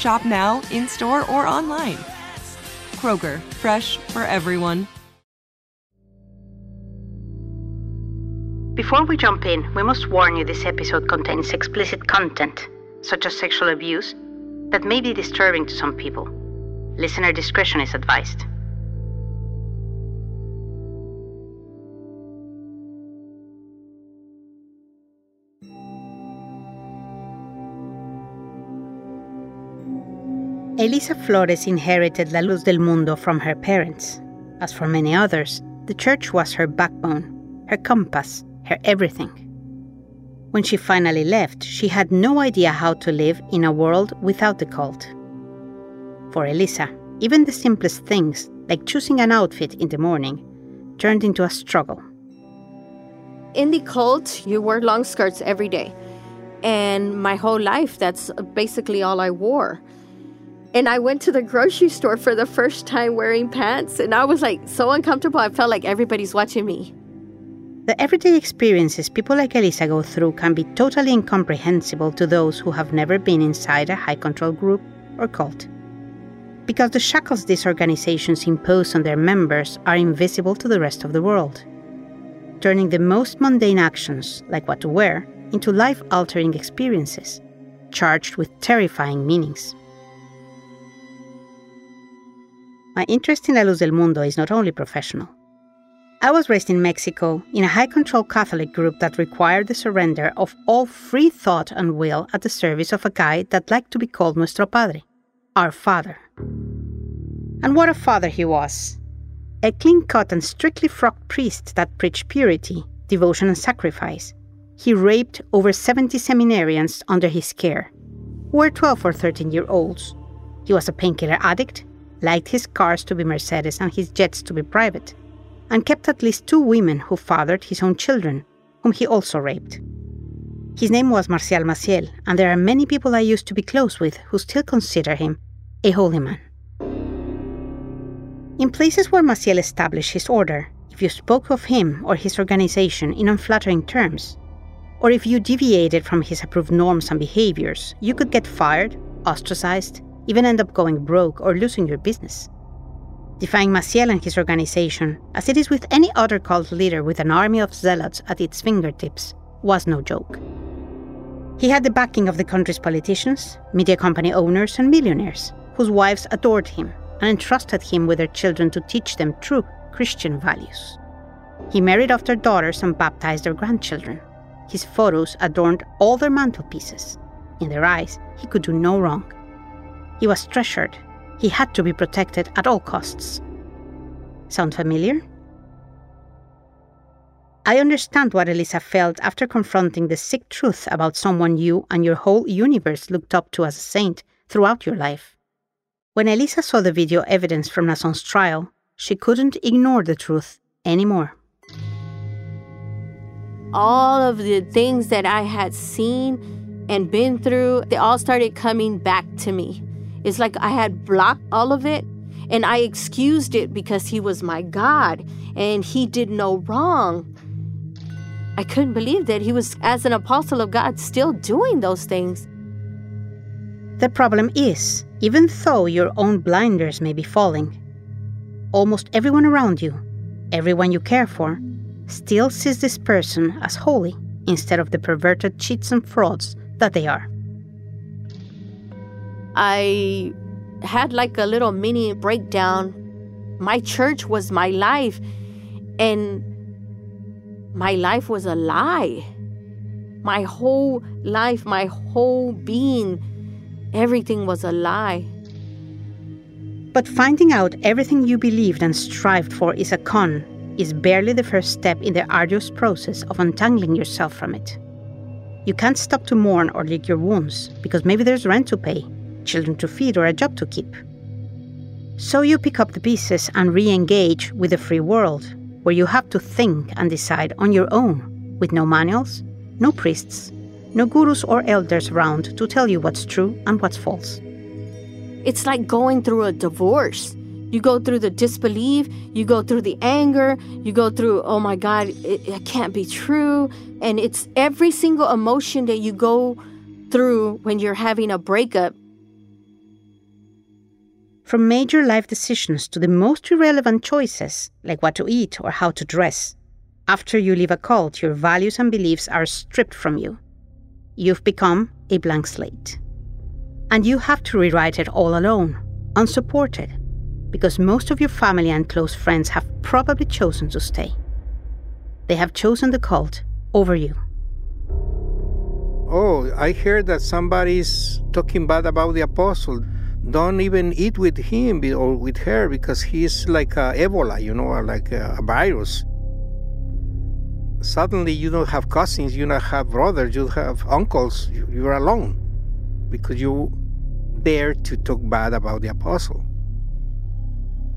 Shop now, in store, or online. Kroger, fresh for everyone. Before we jump in, we must warn you this episode contains explicit content, such as sexual abuse, that may be disturbing to some people. Listener discretion is advised. Elisa Flores inherited La Luz del Mundo from her parents. As for many others, the church was her backbone, her compass, her everything. When she finally left, she had no idea how to live in a world without the cult. For Elisa, even the simplest things, like choosing an outfit in the morning, turned into a struggle. In the cult, you wear long skirts every day. And my whole life, that's basically all I wore. And I went to the grocery store for the first time wearing pants, and I was like so uncomfortable. I felt like everybody's watching me. The everyday experiences people like Elisa go through can be totally incomprehensible to those who have never been inside a high control group or cult. Because the shackles these organizations impose on their members are invisible to the rest of the world, turning the most mundane actions, like what to wear, into life altering experiences, charged with terrifying meanings. My interest in La Luz del Mundo is not only professional. I was raised in Mexico in a high control Catholic group that required the surrender of all free thought and will at the service of a guy that liked to be called Nuestro Padre, our Father. And what a father he was! A clean cut and strictly frocked priest that preached purity, devotion, and sacrifice. He raped over 70 seminarians under his care, who were 12 or 13 year olds. He was a painkiller addict liked his cars to be Mercedes and his jets to be private, and kept at least two women who fathered his own children, whom he also raped. His name was Marcial Maciel, and there are many people I used to be close with who still consider him a holy man. In places where Maciel established his order, if you spoke of him or his organization in unflattering terms, or if you deviated from his approved norms and behaviors, you could get fired, ostracized, even end up going broke or losing your business. Defying Maciel and his organization, as it is with any other cult leader with an army of zealots at its fingertips, was no joke. He had the backing of the country's politicians, media company owners, and millionaires, whose wives adored him and entrusted him with their children to teach them true Christian values. He married off their daughters and baptized their grandchildren. His photos adorned all their mantelpieces. In their eyes, he could do no wrong. He was treasured. He had to be protected at all costs. Sound familiar? I understand what Elisa felt after confronting the sick truth about someone you and your whole universe looked up to as a saint throughout your life. When Elisa saw the video evidence from Naasón's trial, she couldn't ignore the truth anymore. All of the things that I had seen and been through, they all started coming back to me. It's like I had blocked all of it and I excused it because he was my God and he did no wrong. I couldn't believe that he was, as an apostle of God, still doing those things. The problem is, even though your own blinders may be falling, almost everyone around you, everyone you care for, still sees this person as holy instead of the perverted cheats and frauds that they are. I had like a little mini breakdown. My church was my life, and my life was a lie. My whole life, my whole being, everything was a lie. But finding out everything you believed and strived for is a con is barely the first step in the arduous process of untangling yourself from it. You can't stop to mourn or lick your wounds because maybe there's rent to pay, children to feed, or a job to keep. So you pick up the pieces and re engage with the free world, where you have to think and decide on your own, with no manuals, no priests, no gurus or elders around to tell you what's true and what's false. It's like going through a divorce. You go through the disbelief, you go through the anger, you go through, oh my God, it, it can't be true. And it's every single emotion that you go through when you're having a breakup. From major life decisions to the most irrelevant choices, like what to eat or how to dress, after you leave a cult, your values and beliefs are stripped from you. You've become a blank slate. And you have to rewrite it all alone, unsupported, because most of your family and close friends have probably chosen to stay. They have chosen the cult over you. Oh, I heard that somebody's talking bad about the apostle. Don't even eat with him or with her because he's like a Ebola, you know, like a virus. Suddenly, you don't have cousins, you don't have brothers, you have uncles. You're alone because you dare to talk bad about the apostle.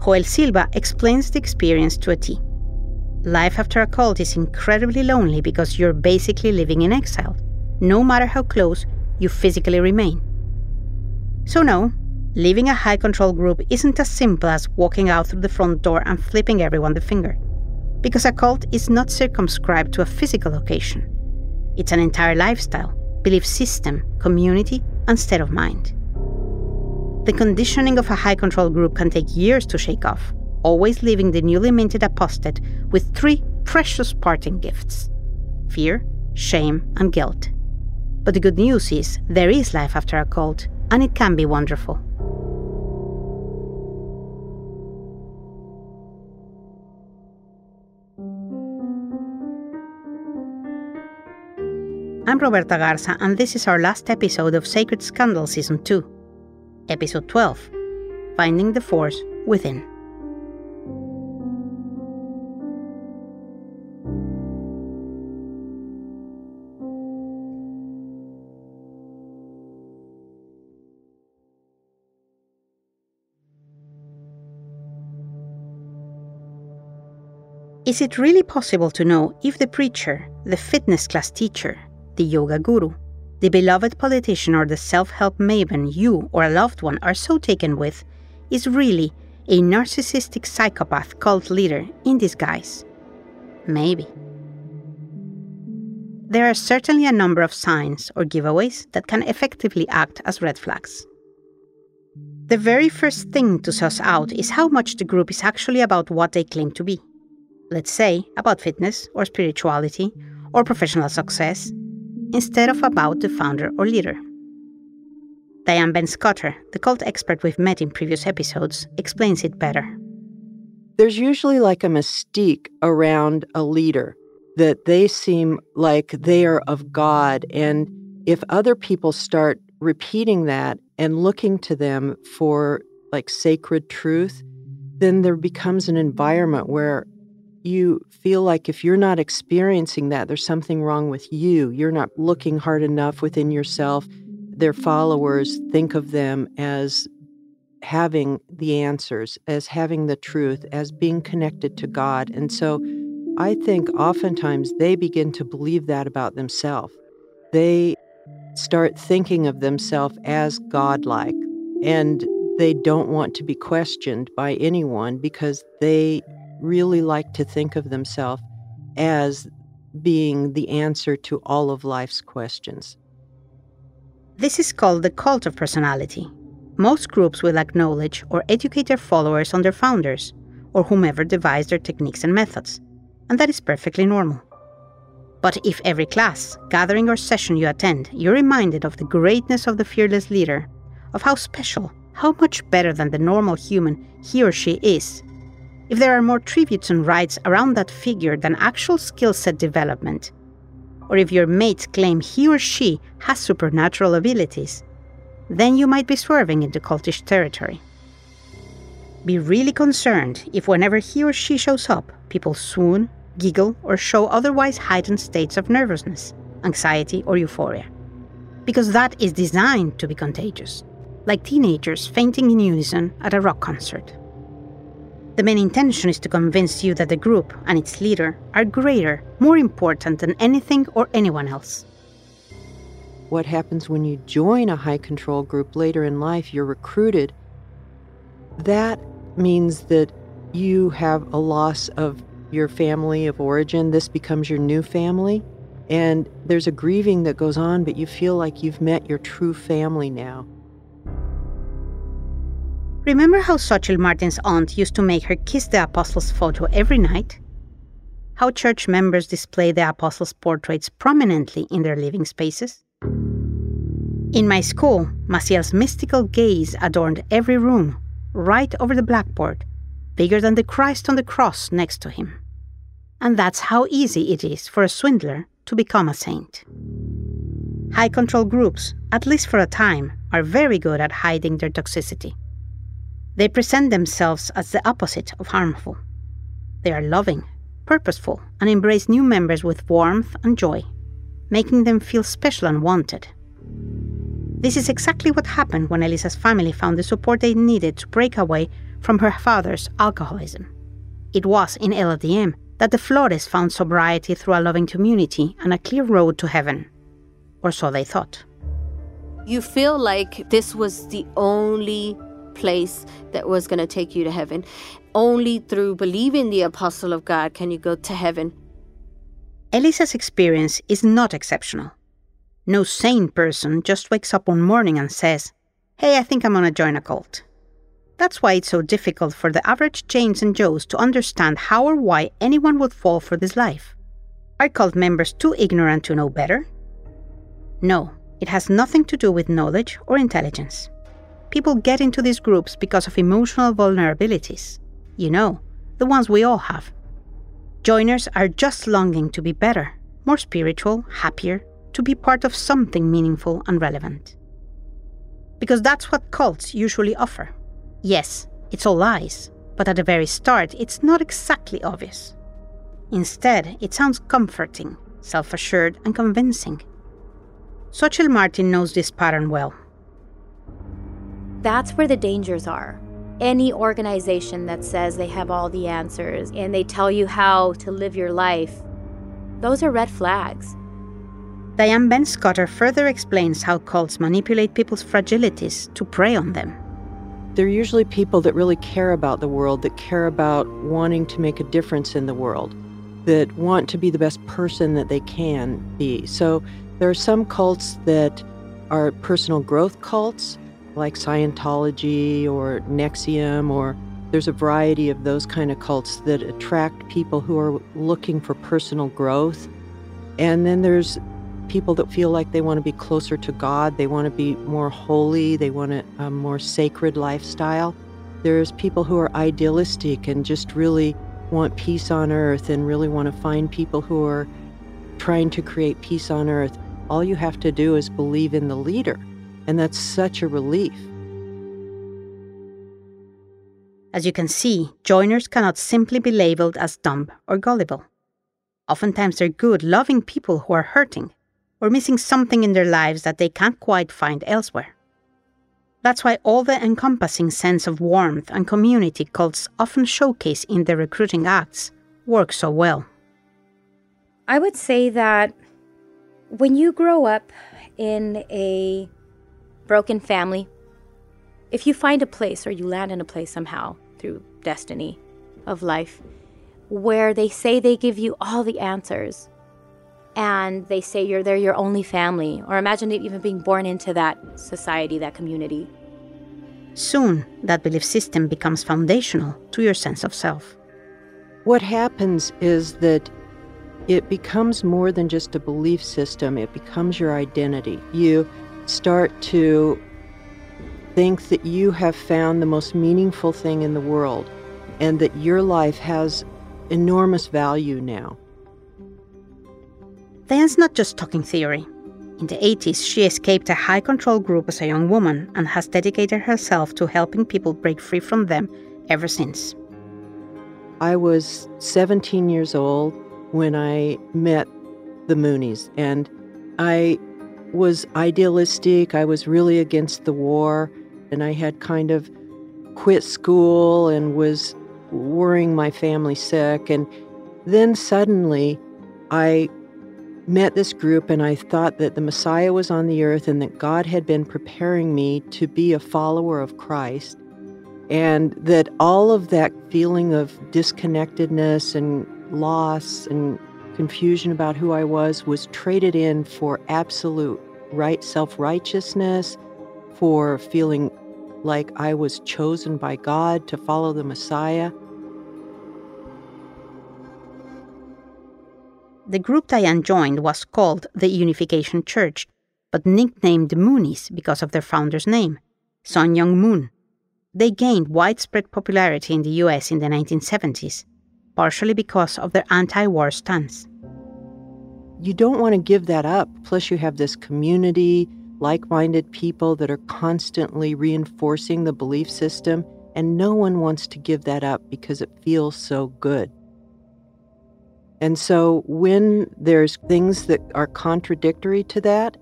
Joel Silva explains the experience to a T. Life after a cult is incredibly lonely because you're basically living in exile, no matter how close you physically remain. So, no, leaving a high control group isn't as simple as walking out through the front door and flipping everyone the finger. Because a cult is not circumscribed to a physical location, it's an entire lifestyle, belief system, community, and state of mind. The conditioning of a high control group can take years to shake off, always leaving the newly minted apostate with three precious parting gifts fear, shame, and guilt. But the good news is there is life after a cult, and it can be wonderful. I'm Roberta Garza, and this is our last episode of Sacred Scandal Season 2. Episode 12 Finding the Force Within. Is it really possible to know if the preacher, the fitness class teacher, the yoga guru, the beloved politician or the self help maven you or a loved one are so taken with is really a narcissistic psychopath cult leader in disguise? Maybe. There are certainly a number of signs or giveaways that can effectively act as red flags. The very first thing to suss out is how much the group is actually about what they claim to be. Let's say about fitness or spirituality or professional success instead of about the founder or leader. Diane Benscoter, the cult expert we've met in previous episodes, explains it better. There's usually like a mystique around a leader that they seem like they are of God. And if other people start repeating that and looking to them for like sacred truth, then there becomes an environment where you feel like if you're not experiencing that, there's something wrong with you. You're not looking hard enough within yourself. Their followers think of them as having the answers, as having the truth, as being connected to God. And so I think oftentimes they begin to believe that about themselves. They start thinking of themselves as godlike and they don't want to be questioned by anyone because they really like to think of themselves as being the answer to all of life's questions. This is called the cult of personality. Most groups will acknowledge or educate their followers on their founders or whomever devised their techniques and methods, and that is perfectly normal. But if every class, gathering, or session you attend, you're reminded of the greatness of the fearless leader, of how special, how much better than the normal human he or she is, if there are more tributes and rites around that figure than actual skill set development, or if your mates claim he or she has supernatural abilities, then you might be swerving into cultish territory. Be really concerned if whenever he or she shows up, people swoon, giggle, or show otherwise heightened states of nervousness, anxiety, or euphoria. Because that is designed to be contagious, like teenagers fainting in unison at a rock concert. The main intention is to convince you that the group and its leader are greater, more important than anything or anyone else. What happens when you join a high control group later in life, you're recruited? That means that you have a loss of your family of origin. This becomes your new family. And there's a grieving that goes on, but you feel like you've met your true family now. Remember how Xochitl Martin's aunt used to make her kiss the apostles' photo every night? How church members display the apostles' portraits prominently in their living spaces? In my school, Maciel's mystical gaze adorned every room, right over the blackboard, bigger than the Christ on the cross next to him and that's how easy it is for a swindler to become a saint. High control groups, at least for a time, are very good at hiding their toxicity. They present themselves as the opposite of harmful. They are loving, purposeful, and embrace new members with warmth and joy, making them feel special and wanted. This is exactly what happened when Elisa's family found the support they needed to break away from her father's alcoholism. It was in LDM that the Flores found sobriety through a loving community and a clear road to heaven. Or so they thought. You feel like this was the only place that was going to take you to heaven. Only through believing the apostle of God can you go to heaven. Elisa's experience is not exceptional. No sane person just wakes up one morning and says, Hey, I think I'm going to join a cult. That's why it's so difficult for the average Janes and Joes to understand how or why anyone would fall for this life. Are cult members too ignorant to know better? No, it has nothing to do with knowledge or intelligence. People get into these groups because of emotional vulnerabilities. You know, the ones we all have. Joiners are just longing to be better, more spiritual, happier, to be part of something meaningful and relevant. Because that's what cults usually offer. Yes, it's all lies, but at the very start, it's not exactly obvious. Instead, it sounds comforting, self assured, and convincing. Xochitl Martin knows this pattern well. That's where the dangers are. Any organization that says they have all the answers and they tell you how to live your life, those are red flags. Diane Benscoter further explains how cults manipulate people's fragilities to prey on them. They're usually people that really care about the world, that care about wanting to make a difference in the world, that want to be the best person that they can be. So there are some cults that are personal growth cults, like Scientology or NXIVM or there's a variety of those kind of cults that attract people who are looking for personal growth. And then there's people that feel like they want to be closer to God, they want to be more holy, they want a, a more sacred lifestyle. There's people who are idealistic and just really want peace on earth and really want to find people who are trying to create peace on earth. All you have to do is believe in the leader, and that's such a relief. As you can see, joiners cannot simply be labeled as dumb or gullible. Oftentimes, they're good, loving people who are hurting or missing something in their lives that they can't quite find elsewhere. That's why all the encompassing sense of warmth and community cults often showcase in their recruiting acts work so well. I would say that when you grow up in a broken family, if you find a place or you land in a place somehow through destiny of life where they say they give you all the answers and they say you're they're your only family or imagine even being born into that society that community. Soon that belief system becomes foundational to your sense of self. What happens is that it becomes more than just a belief system. It becomes your identity. You start to think that you have found the most meaningful thing in the world and that your life has enormous value now Diane's not just talking theory. In the 80s, she escaped a high control group as a young woman and has dedicated herself to helping people break free from them ever since. I was 17 years old when I met the Moonies, and I was idealistic. I was really against the war, and I had kind of quit school and was worrying my family sick. And then suddenly, I met this group and I thought that the Messiah was on the earth and that God had been preparing me to be a follower of Christ. And that all of that feeling of disconnectedness and loss and confusion about who I was was traded in for absolute right self-righteousness, for feeling like I was chosen by God to follow the Messiah. The group Diane joined was called the Unification Church, but nicknamed the Moonies because of their founder's name, Sun Myung Moon. They gained widespread popularity in the US in the 1970s, partially because of their anti war stance. You don't want to give that up. Plus, you have this community, like minded people that are constantly reinforcing the belief system, and no one wants to give that up because it feels so good. And so when there's things that are contradictory to that,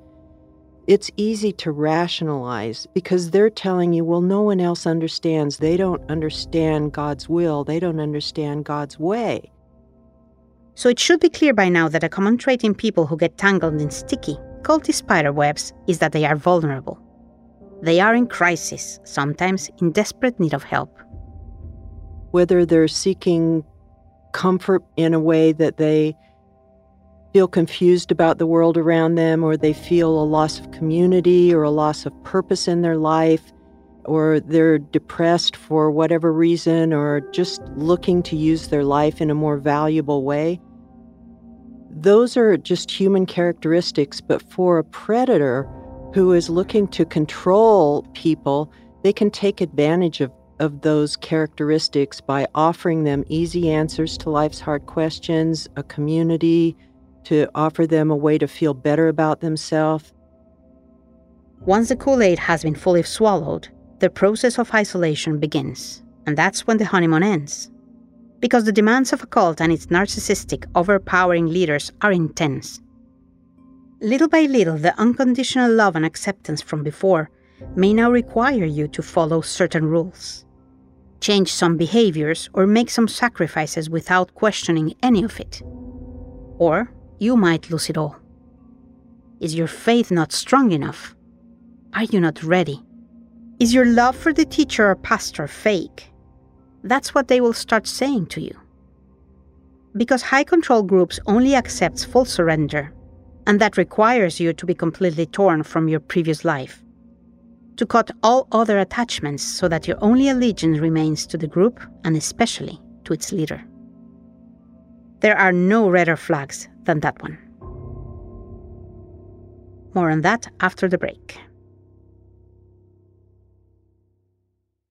it's easy to rationalize because they're telling you, well, no one else understands. They don't understand God's will, they don't understand God's way. So it should be clear by now that a common trait in people who get tangled in sticky, culty spider webs is that they are vulnerable. They are in crisis, sometimes in desperate need of help. Whether they're seeking comfort in a way that they feel confused about the world around them, or they feel a loss of community or a loss of purpose in their life, or they're depressed for whatever reason, or just looking to use their life in a more valuable way. Those are just human characteristics, but for a predator who is looking to control people, they can take advantage of of those characteristics by offering them easy answers to life's hard questions, a community, to offer them a way to feel better about themselves. Once the Kool Aid has been fully swallowed, the process of isolation begins, and that's when the honeymoon ends. Because the demands of a cult and its narcissistic, overpowering leaders are intense. Little by little, the unconditional love and acceptance from before may now require you to follow certain rules change some behaviors, or make some sacrifices without questioning any of it. Or you might lose it all. Is your faith not strong enough? Are you not ready? Is your love for the teacher or pastor fake? That's what they will start saying to you. Because high control groups only accepts full surrender, and that requires you to be completely torn from your previous life to cut all other attachments so that your only allegiance remains to the group and especially to its leader. There are no redder flags than that one. More on that after the break.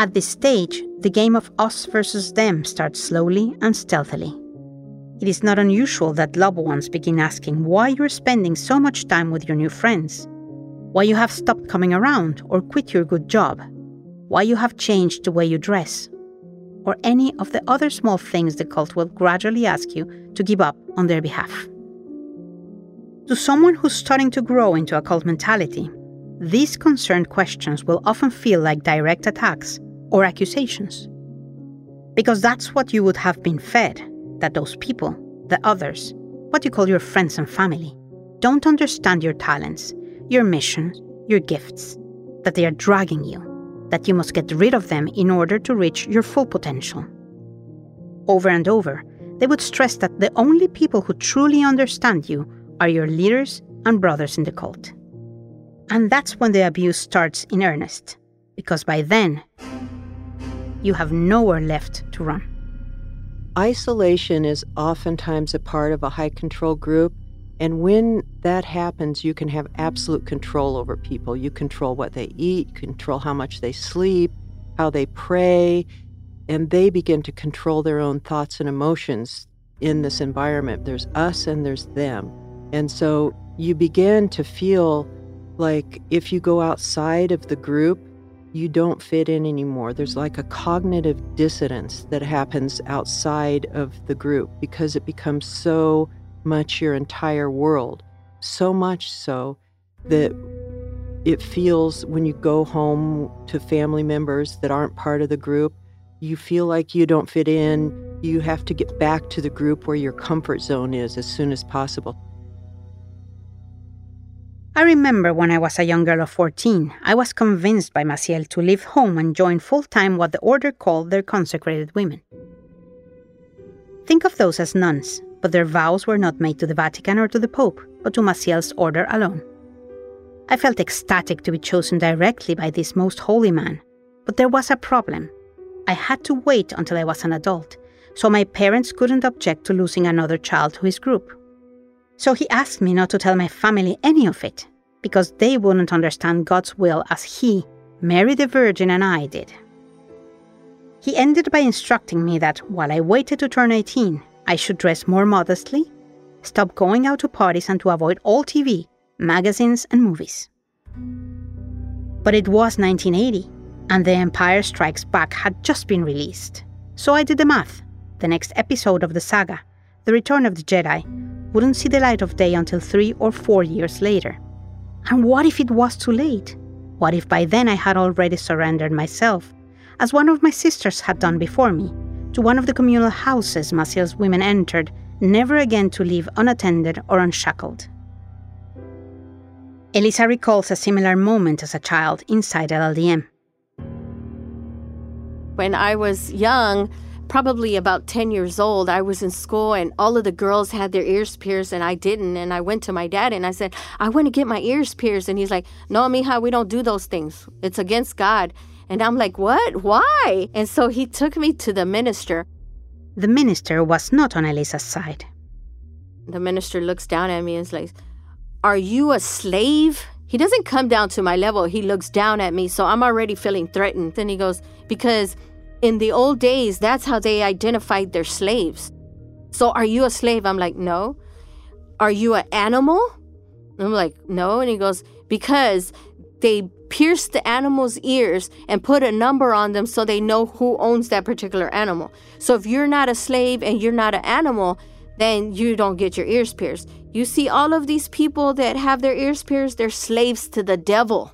At this stage, the game of us versus them starts slowly and stealthily. It is not unusual that loved ones begin asking why you're spending so much time with your new friends, why you have stopped coming around or quit your good job, why you have changed the way you dress, or any of the other small things the cult will gradually ask you to give up on their behalf. To someone who's starting to grow into a cult mentality, these concerned questions will often feel like direct attacks or accusations. Because that's what you would have been fed that those people, the others, what you call your friends and family, don't understand your talents, your mission, your gifts, that they are dragging you, that you must get rid of them in order to reach your full potential. Over and over, they would stress that the only people who truly understand you are your leaders and brothers in the cult. And that's when the abuse starts in earnest, because by then, you have nowhere left to run. Isolation is oftentimes a part of a high control group. And when that happens, you can have absolute control over people. You control what they eat, control how much they sleep, how they pray, and they begin to control their own thoughts and emotions in this environment. There's us and there's them. And so you begin to feel like if you go outside of the group, you don't fit in anymore. There's like a cognitive dissonance that happens outside of the group because it becomes so much your entire world. So much so that it feels when you go home to family members that aren't part of the group, you feel like you don't fit in. You have to get back to the group where your comfort zone is as soon as possible. I remember when I was a young girl of 14, I was convinced by Maciel to leave home and join full time what the order called their consecrated women. Think of those as nuns, but their vows were not made to the Vatican or to the Pope, but to Maciel's order alone. I felt ecstatic to be chosen directly by this most holy man, but there was a problem. I had to wait until I was an adult, so my parents couldn't object to losing another child to his group. So he asked me not to tell my family any of it, because they wouldn't understand God's will as he, Mary the Virgin, and I did. He ended by instructing me that while I waited to turn 18, I should dress more modestly, stop going out to parties, and to avoid all TV, magazines, and movies. But it was 1980, and The Empire Strikes Back had just been released. So I did the math. The next episode of the saga, The Return of the Jedi, wouldn't see the light of day until three or four years later. And what if it was too late? What if by then I had already surrendered myself, as one of my sisters had done before me, to one of the communal houses Maciel's women entered, never again to leave unattended or unshackled? Elisa recalls a similar moment as a child inside LLDM. When I was young, probably about 10 years old, I was in school and all of the girls had their ears pierced and I didn't. And I went to my dad and I said, I want to get my ears pierced. And he's like, No, mija, we don't do those things. It's against God. And I'm like, What? Why? And so he took me to the minister. The minister was not on Elisa's side. The minister looks down at me and is like, Are you a slave? He doesn't come down to my level. He looks down at me. So I'm already feeling threatened. Then he goes, Because in the old days, that's how they identified their slaves. So are you a slave? I'm like, no. Are you an animal? I'm like, no. And he goes, because they pierce the animal's ears and put a number on them so they know who owns that particular animal. So if you're not a slave and you're not an animal, then you don't get your ears pierced. You see, all of these people that have their ears pierced, they're slaves to the devil.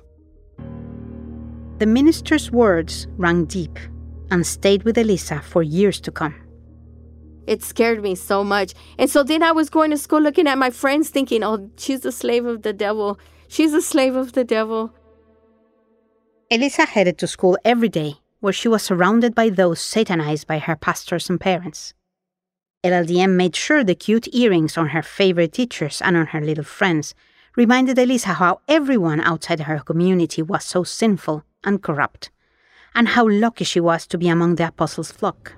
The minister's words rang deep and stayed with Elisa for years to come. It scared me so much. And so then I was going to school looking at my friends thinking, oh, she's a slave of the devil. She's a slave of the devil. Elisa headed to school every day, where she was surrounded by those satanized by her pastors and parents. LLDM made sure the cute earrings on her favorite teachers and on her little friends reminded Elisa how everyone outside her community was so sinful and corrupt and how lucky she was to be among the apostles' flock.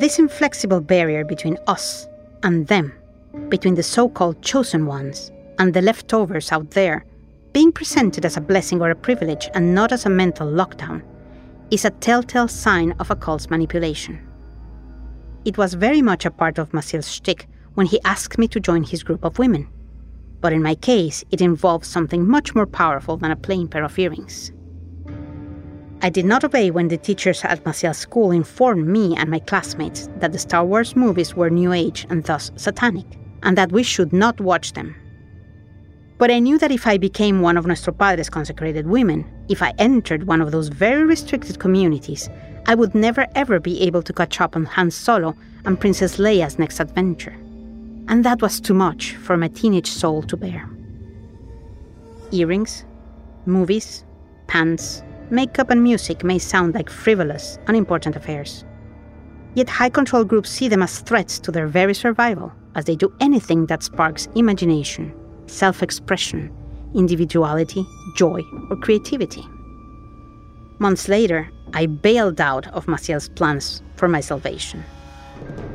This inflexible barrier between us and them, between the so called chosen ones and the leftovers out there, being presented as a blessing or a privilege and not as a mental lockdown, is a telltale sign of a cult's manipulation. It was very much a part of Maciel's shtick when he asked me to join his group of women. But in my case, it involved something much more powerful than a plain pair of earrings. I did not obey when the teachers at Maciel's school informed me and my classmates that the Star Wars movies were New Age and thus satanic, and that we should not watch them. But I knew that if I became one of Nuestro Padre's consecrated women, if I entered one of those very restricted communities, I would never ever be able to catch up on Han Solo and Princess Leia's next adventure. And that was too much for my teenage soul to bear. Earrings, movies, pants, makeup and music may sound like frivolous, unimportant affairs. Yet high control groups see them as threats to their very survival, as they do anything that sparks imagination, self expression, individuality, joy, or creativity. Months later, I bailed out of Maciel's plans for my salvation.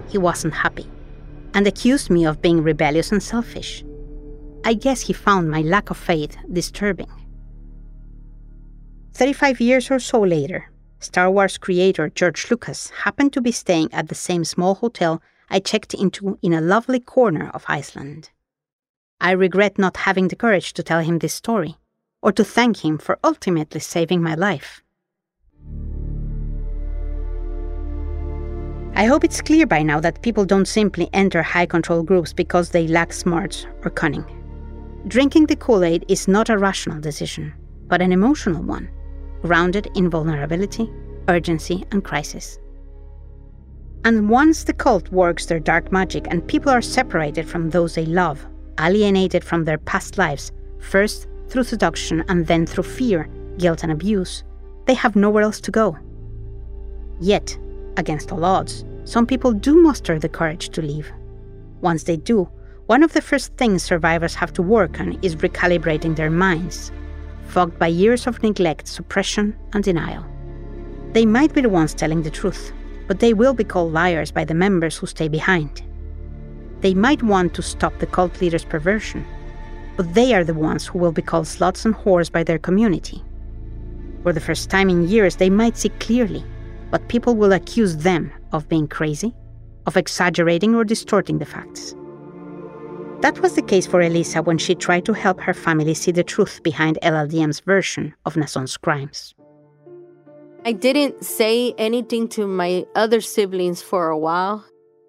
He wasn't happy and accused me of being rebellious and selfish. I guess he found my lack of faith disturbing. 35 years or so later, Star Wars creator George Lucas happened to be staying at the same small hotel I checked into in a lovely corner of Iceland. I regret not having the courage to tell him this story, or to thank him for ultimately saving my life. I hope it's clear by now that people don't simply enter high control groups because they lack smarts or cunning. Drinking the Kool Aid is not a rational decision, but an emotional one grounded in vulnerability, urgency, and crisis. And once the cult works their dark magic and people are separated from those they love, alienated from their past lives, first through seduction and then through fear, guilt, and abuse, they have nowhere else to go. Yet, against all odds, some people do muster the courage to leave. Once they do, one of the first things survivors have to work on is recalibrating their minds fogged by years of neglect, suppression, and denial. They might be the ones telling the truth, but they will be called liars by the members who stay behind. They might want to stop the cult leader's perversion, but they are the ones who will be called sluts and whores by their community. For the first time in years, they might see clearly, but people will accuse them of being crazy, of exaggerating or distorting the facts. That was the case for Elisa when she tried to help her family see the truth behind LLDM's version of Naasón's crimes. I didn't say anything to my other siblings for a while.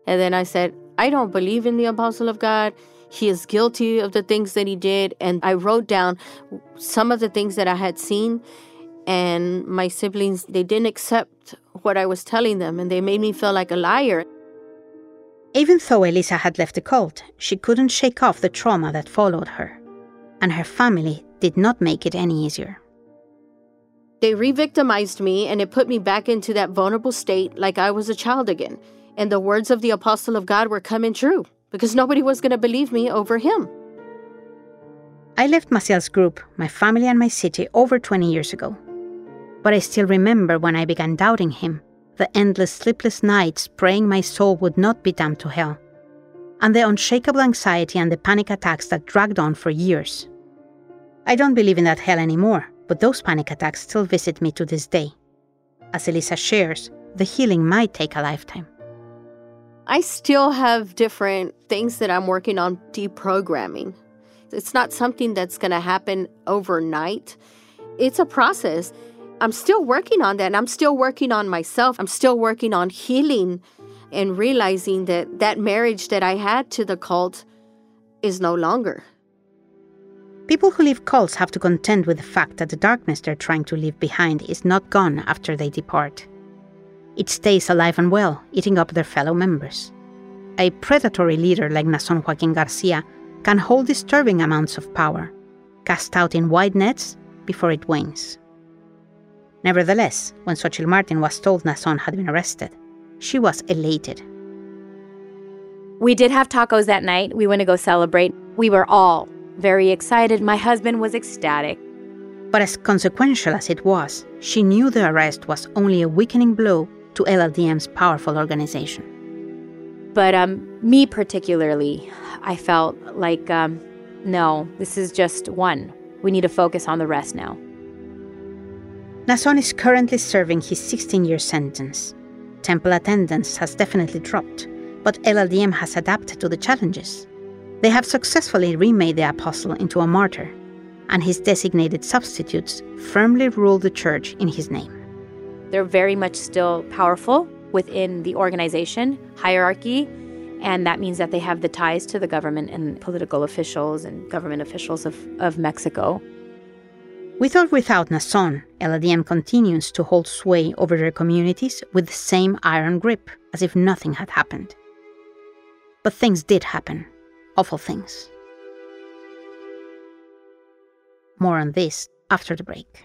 And then I said, I don't believe in the apostle of God. He is guilty of the things that he did. And I wrote down some of the things that I had seen. And my siblings, they didn't accept what I was telling them, and they made me feel like a liar. Even though Elisa had left the cult, she couldn't shake off the trauma that followed her, and her family did not make it any easier. They re victimized me and it put me back into that vulnerable state like I was a child again. And the words of the apostle of God were coming true because nobody was going to believe me over him. I left Maciel's group, my family, and my city over 20 years ago. But I still remember when I began doubting him the endless sleepless nights praying my soul would not be damned to hell, and the unshakable anxiety and the panic attacks that dragged on for years. I don't believe in that hell anymore, but those panic attacks still visit me to this day. As Elisa shares, the healing might take a lifetime. I still have different things that I'm working on deprogramming. It's not something that's going to happen overnight. It's a process. I'm still working on that. And I'm still working on myself. I'm still working on healing and realizing that that marriage that I had to the cult is no longer. People who leave cults have to contend with the fact that the darkness they're trying to leave behind is not gone after they depart. It stays alive and well, eating up their fellow members. A predatory leader like Naasón Joaquin Garcia can hold disturbing amounts of power, cast out in wide nets before it wanes. Nevertheless, when Xochitl Martin was told Naasón had been arrested, she was elated. We did have tacos that night. We went to go celebrate. We were all very excited. My husband was ecstatic. But as consequential as it was, she knew the arrest was only a weakening blow to LLDM's powerful organization. But um, me particularly, I felt like, um, no, this is just one. We need to focus on the rest now. Naasón is currently serving his 16 year sentence. Temple attendance has definitely dropped, but LLDM has adapted to the challenges. They have successfully remade the apostle into a martyr, and his designated substitutes firmly rule the church in his name. They're very much still powerful within the organization hierarchy, and that means that they have the ties to the government and political officials and government officials of, of Mexico. With or without Naasón, LDM continues to hold sway over their communities with the same iron grip, as if nothing had happened. But things did happen. Awful things. More on this after the break.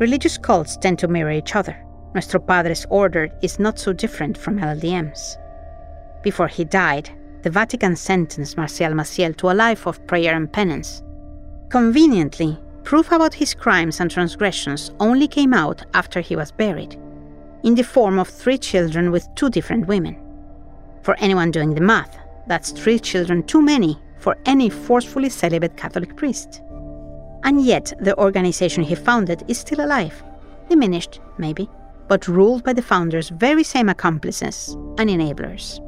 Religious cults tend to mirror each other. Nuestro Padre's order is not so different from LLDM's. Before he died, the Vatican sentenced Marcial Maciel to a life of prayer and penance. Conveniently, proof about his crimes and transgressions only came out after he was buried, in the form of three children with two different women. For anyone doing the math, that's three children too many for any forcefully celibate Catholic priest. And yet, the organization he founded is still alive, diminished, maybe, but ruled by the founder's very same accomplices and enablers.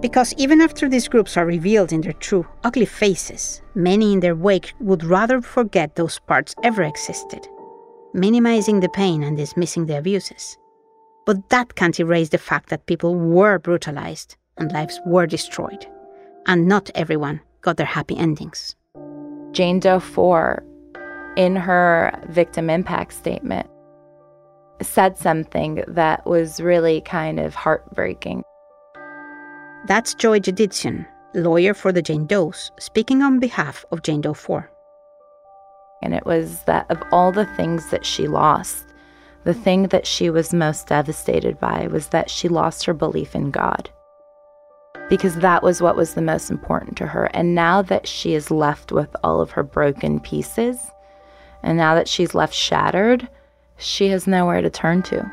Because even after these groups are revealed in their true, ugly faces, many in their wake would rather forget those parts ever existed, minimizing the pain and dismissing the abuses. But that can't erase the fact that people were brutalized and lives were destroyed, and not everyone got their happy endings. Jane Doe 4, in her victim impact statement, said something that was really kind of heartbreaking. That's Joy Jedidjian, lawyer for the Jane Does, speaking on behalf of Jane Doe 4. And it was that of all the things that she lost, the thing that she was most devastated by was that she lost her belief in God because that was what was the most important to her. And now that she is left with all of her broken pieces, and now that she's left shattered, she has nowhere to turn to.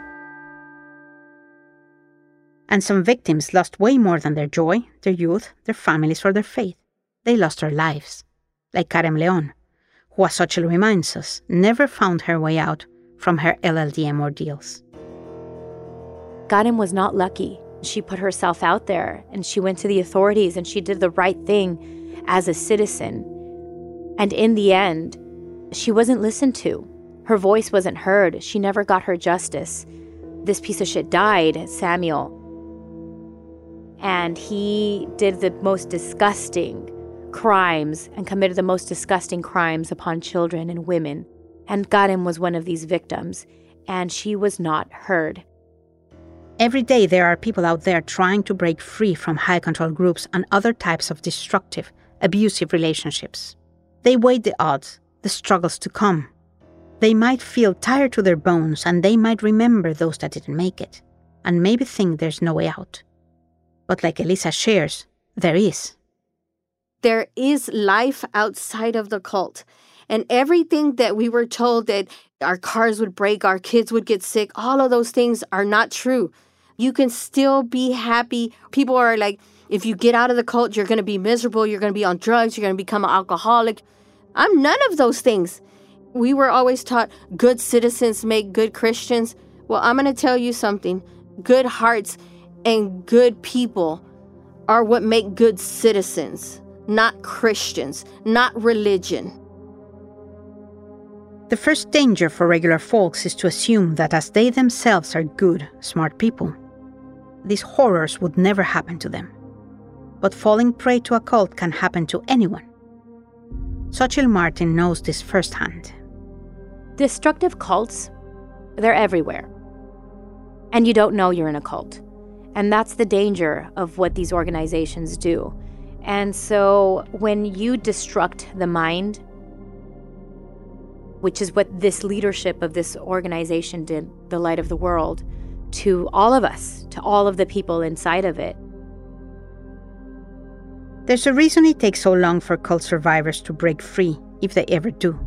And some victims lost way more than their joy, their youth, their families, or their faith. They lost their lives, like Karen Leon, who, as Xochitl reminds us, never found her way out from her LLDM ordeals. Karen was not lucky. She put herself out there and she went to the authorities and she did the right thing as a citizen. And in the end, she wasn't listened to. Her voice wasn't heard. She never got her justice. This piece of shit died, Samuel. And he did the most disgusting crimes and committed the most disgusting crimes upon children and women. And Karen was one of these victims, and she was not heard. Every day, there are people out there trying to break free from high control groups and other types of destructive, abusive relationships. They weigh the odds, the struggles to come. They might feel tired to their bones and they might remember those that didn't make it, and maybe think there's no way out. But like Elisa shares, there is. There is life outside of the cult. And everything that we were told that our cars would break, our kids would get sick, all of those things are not true you can still be happy. People are like, if you get out of the cult, you're going to be miserable. You're going to be on drugs. You're going to become an alcoholic. I'm none of those things. We were always taught good citizens make good Christians. Well, I'm going to tell you something good hearts and good people are what make good citizens, not Christians, not religion. The first danger for regular folks is to assume that as they themselves are good, smart people, these horrors would never happen to them. But falling prey to a cult can happen to anyone. Xochitl Martin knows this firsthand. Destructive cults, they're everywhere. And you don't know you're in a cult. And that's the danger of what these organizations do. And so when you destruct the mind, which is what this leadership of this organization did, the light of the world, to all of us, to all of the people inside of it. There's a reason it takes so long for cult survivors to break free, if they ever do.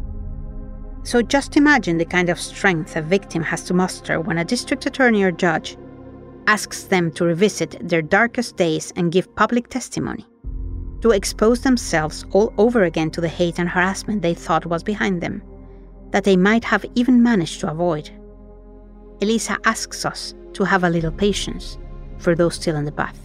So just imagine the kind of strength a victim has to muster when a district attorney or judge asks them to revisit their darkest days and give public testimony, to expose themselves all over again to the hate and harassment they thought was behind them, that they might have even managed to avoid. Elisa asks us to have a little patience for those still in the path.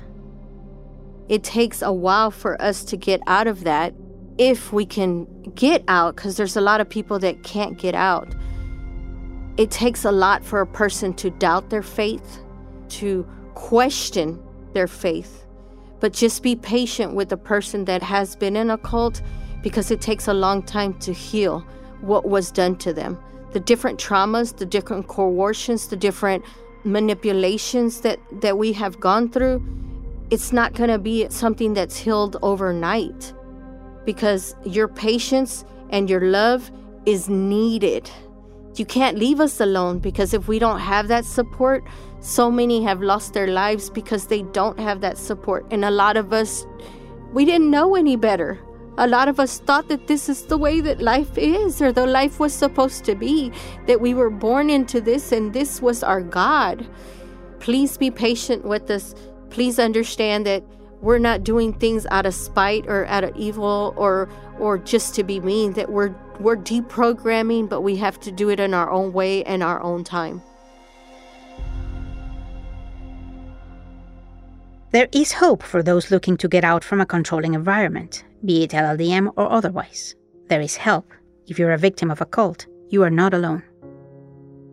it takes a while for us to get out of that if we can get out, because there's a lot of people that can't get out. It takes a lot for a person to doubt their faith, to question their faith. But just be patient with the person that has been in a cult because it takes a long time to heal what was done to them. The different traumas, the different coercions, the different manipulations that, that we have gone through, it's not going to be something that's healed overnight because your patience and your love is needed. You can't leave us alone because if we don't have that support, so many have lost their lives because they don't have that support. And a lot of us, we didn't know any better. A lot of us thought that this is the way that life is or the life was supposed to be, that we were born into this and this was our God. Please be patient with us. Please understand that we're not doing things out of spite or out of evil or or just to be mean that we're we're deprogramming but we have to do it in our own way and our own time There is hope for those looking to get out from a controlling environment, be it LLDM or otherwise. There is help. If you're a victim of a cult, you are not alone.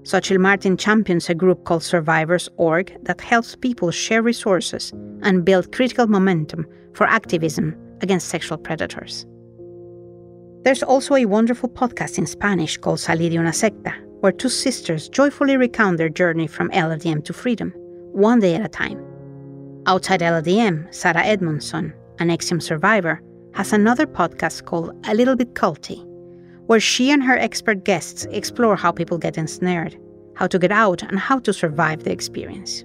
Xochitl Martin champions a group called Survivors Org that helps people share resources and build critical momentum for activism against sexual predators. There's also a wonderful podcast in Spanish called Salir de una secta, where two sisters joyfully recount their journey from LDM to freedom, one day at a time. Outside LDM, Sarah Edmondson, an NXIVM survivor, has another podcast called A Little Bit Culty, where she and her expert guests explore how people get ensnared, how to get out, and how to survive the experience.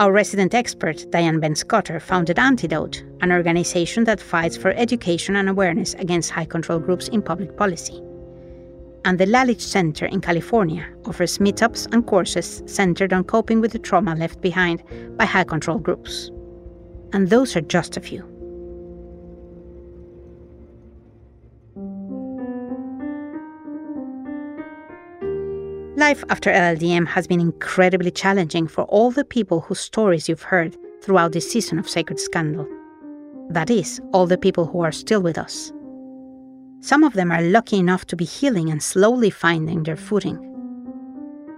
Our resident expert, Diane Benscoter, founded Antidote, an organization that fights for education and awareness against high control groups in public policy. And the Lalich Center in California offers meetups and courses centered on coping with the trauma left behind by high control groups. And those are just a few. Life after LLDM has been incredibly challenging for all the people whose stories you've heard throughout this season of Sacred Scandal. That is, all the people who are still with us. Some of them are lucky enough to be healing and slowly finding their footing.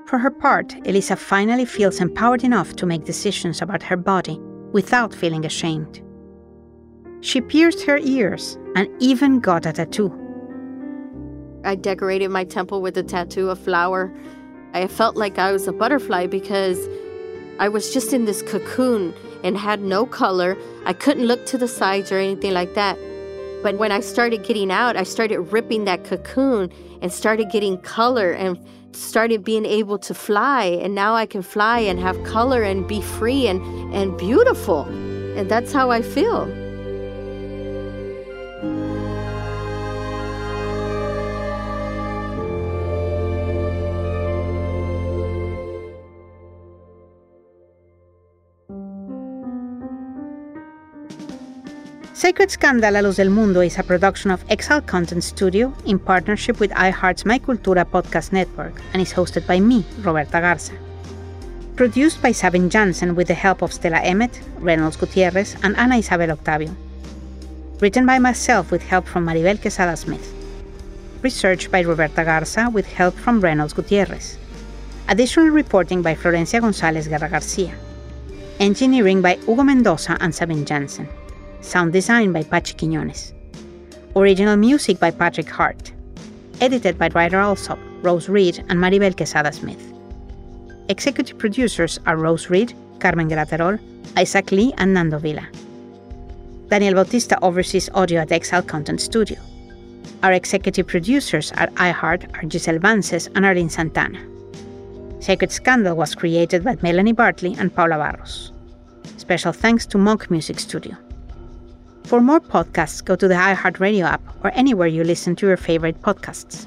For her part, Elisa finally feels empowered enough to make decisions about her body without feeling ashamed. She pierced her ears and even got a tattoo I decorated my temple with a tattoo of flower. I felt like I was a butterfly because I was just in this cocoon and had no color. I couldn't look to the sides or anything like that. But when I started getting out, I started ripping that cocoon and started getting color and started being able to fly. And now I can fly and have color and be free and, and beautiful. And that's how I feel. Sacred Scandal La Luz del Mundo is a production of Exile Content Studio in partnership with iHeart's My Cultura podcast network and is hosted by me, Roberta Garza. Produced by Sabine Jansen with the help of Stella Emmett, Reynolds Gutierrez, and Ana Isabel Octavio. Written by myself with help from Maribel Quesada Smith. Researched by Roberta Garza with help from Reynolds Gutierrez. Additional reporting by Florencia González Guerra Garcia. Engineering by Hugo Mendoza and Sabine Jansen. Sound design by Pachi Quiñones. Original music by Patrick Hart. Edited by Ryder Alsop, Rose Reed, and Maribel Quesada Smith. Executive producers are Rose Reed, Carmen Graterol, Isaac Lee, and Nando Villa. Daniel Bautista oversees audio at Exile Content Studio. Our executive producers at iHeart are Giselle Vances and Arlene Santana. Sacred Scandal was created by Melanie Bartley and Paula Barros. Special thanks to Monk Music Studio. For more podcasts, go to the iHeartRadio app or anywhere you listen to your favorite podcasts.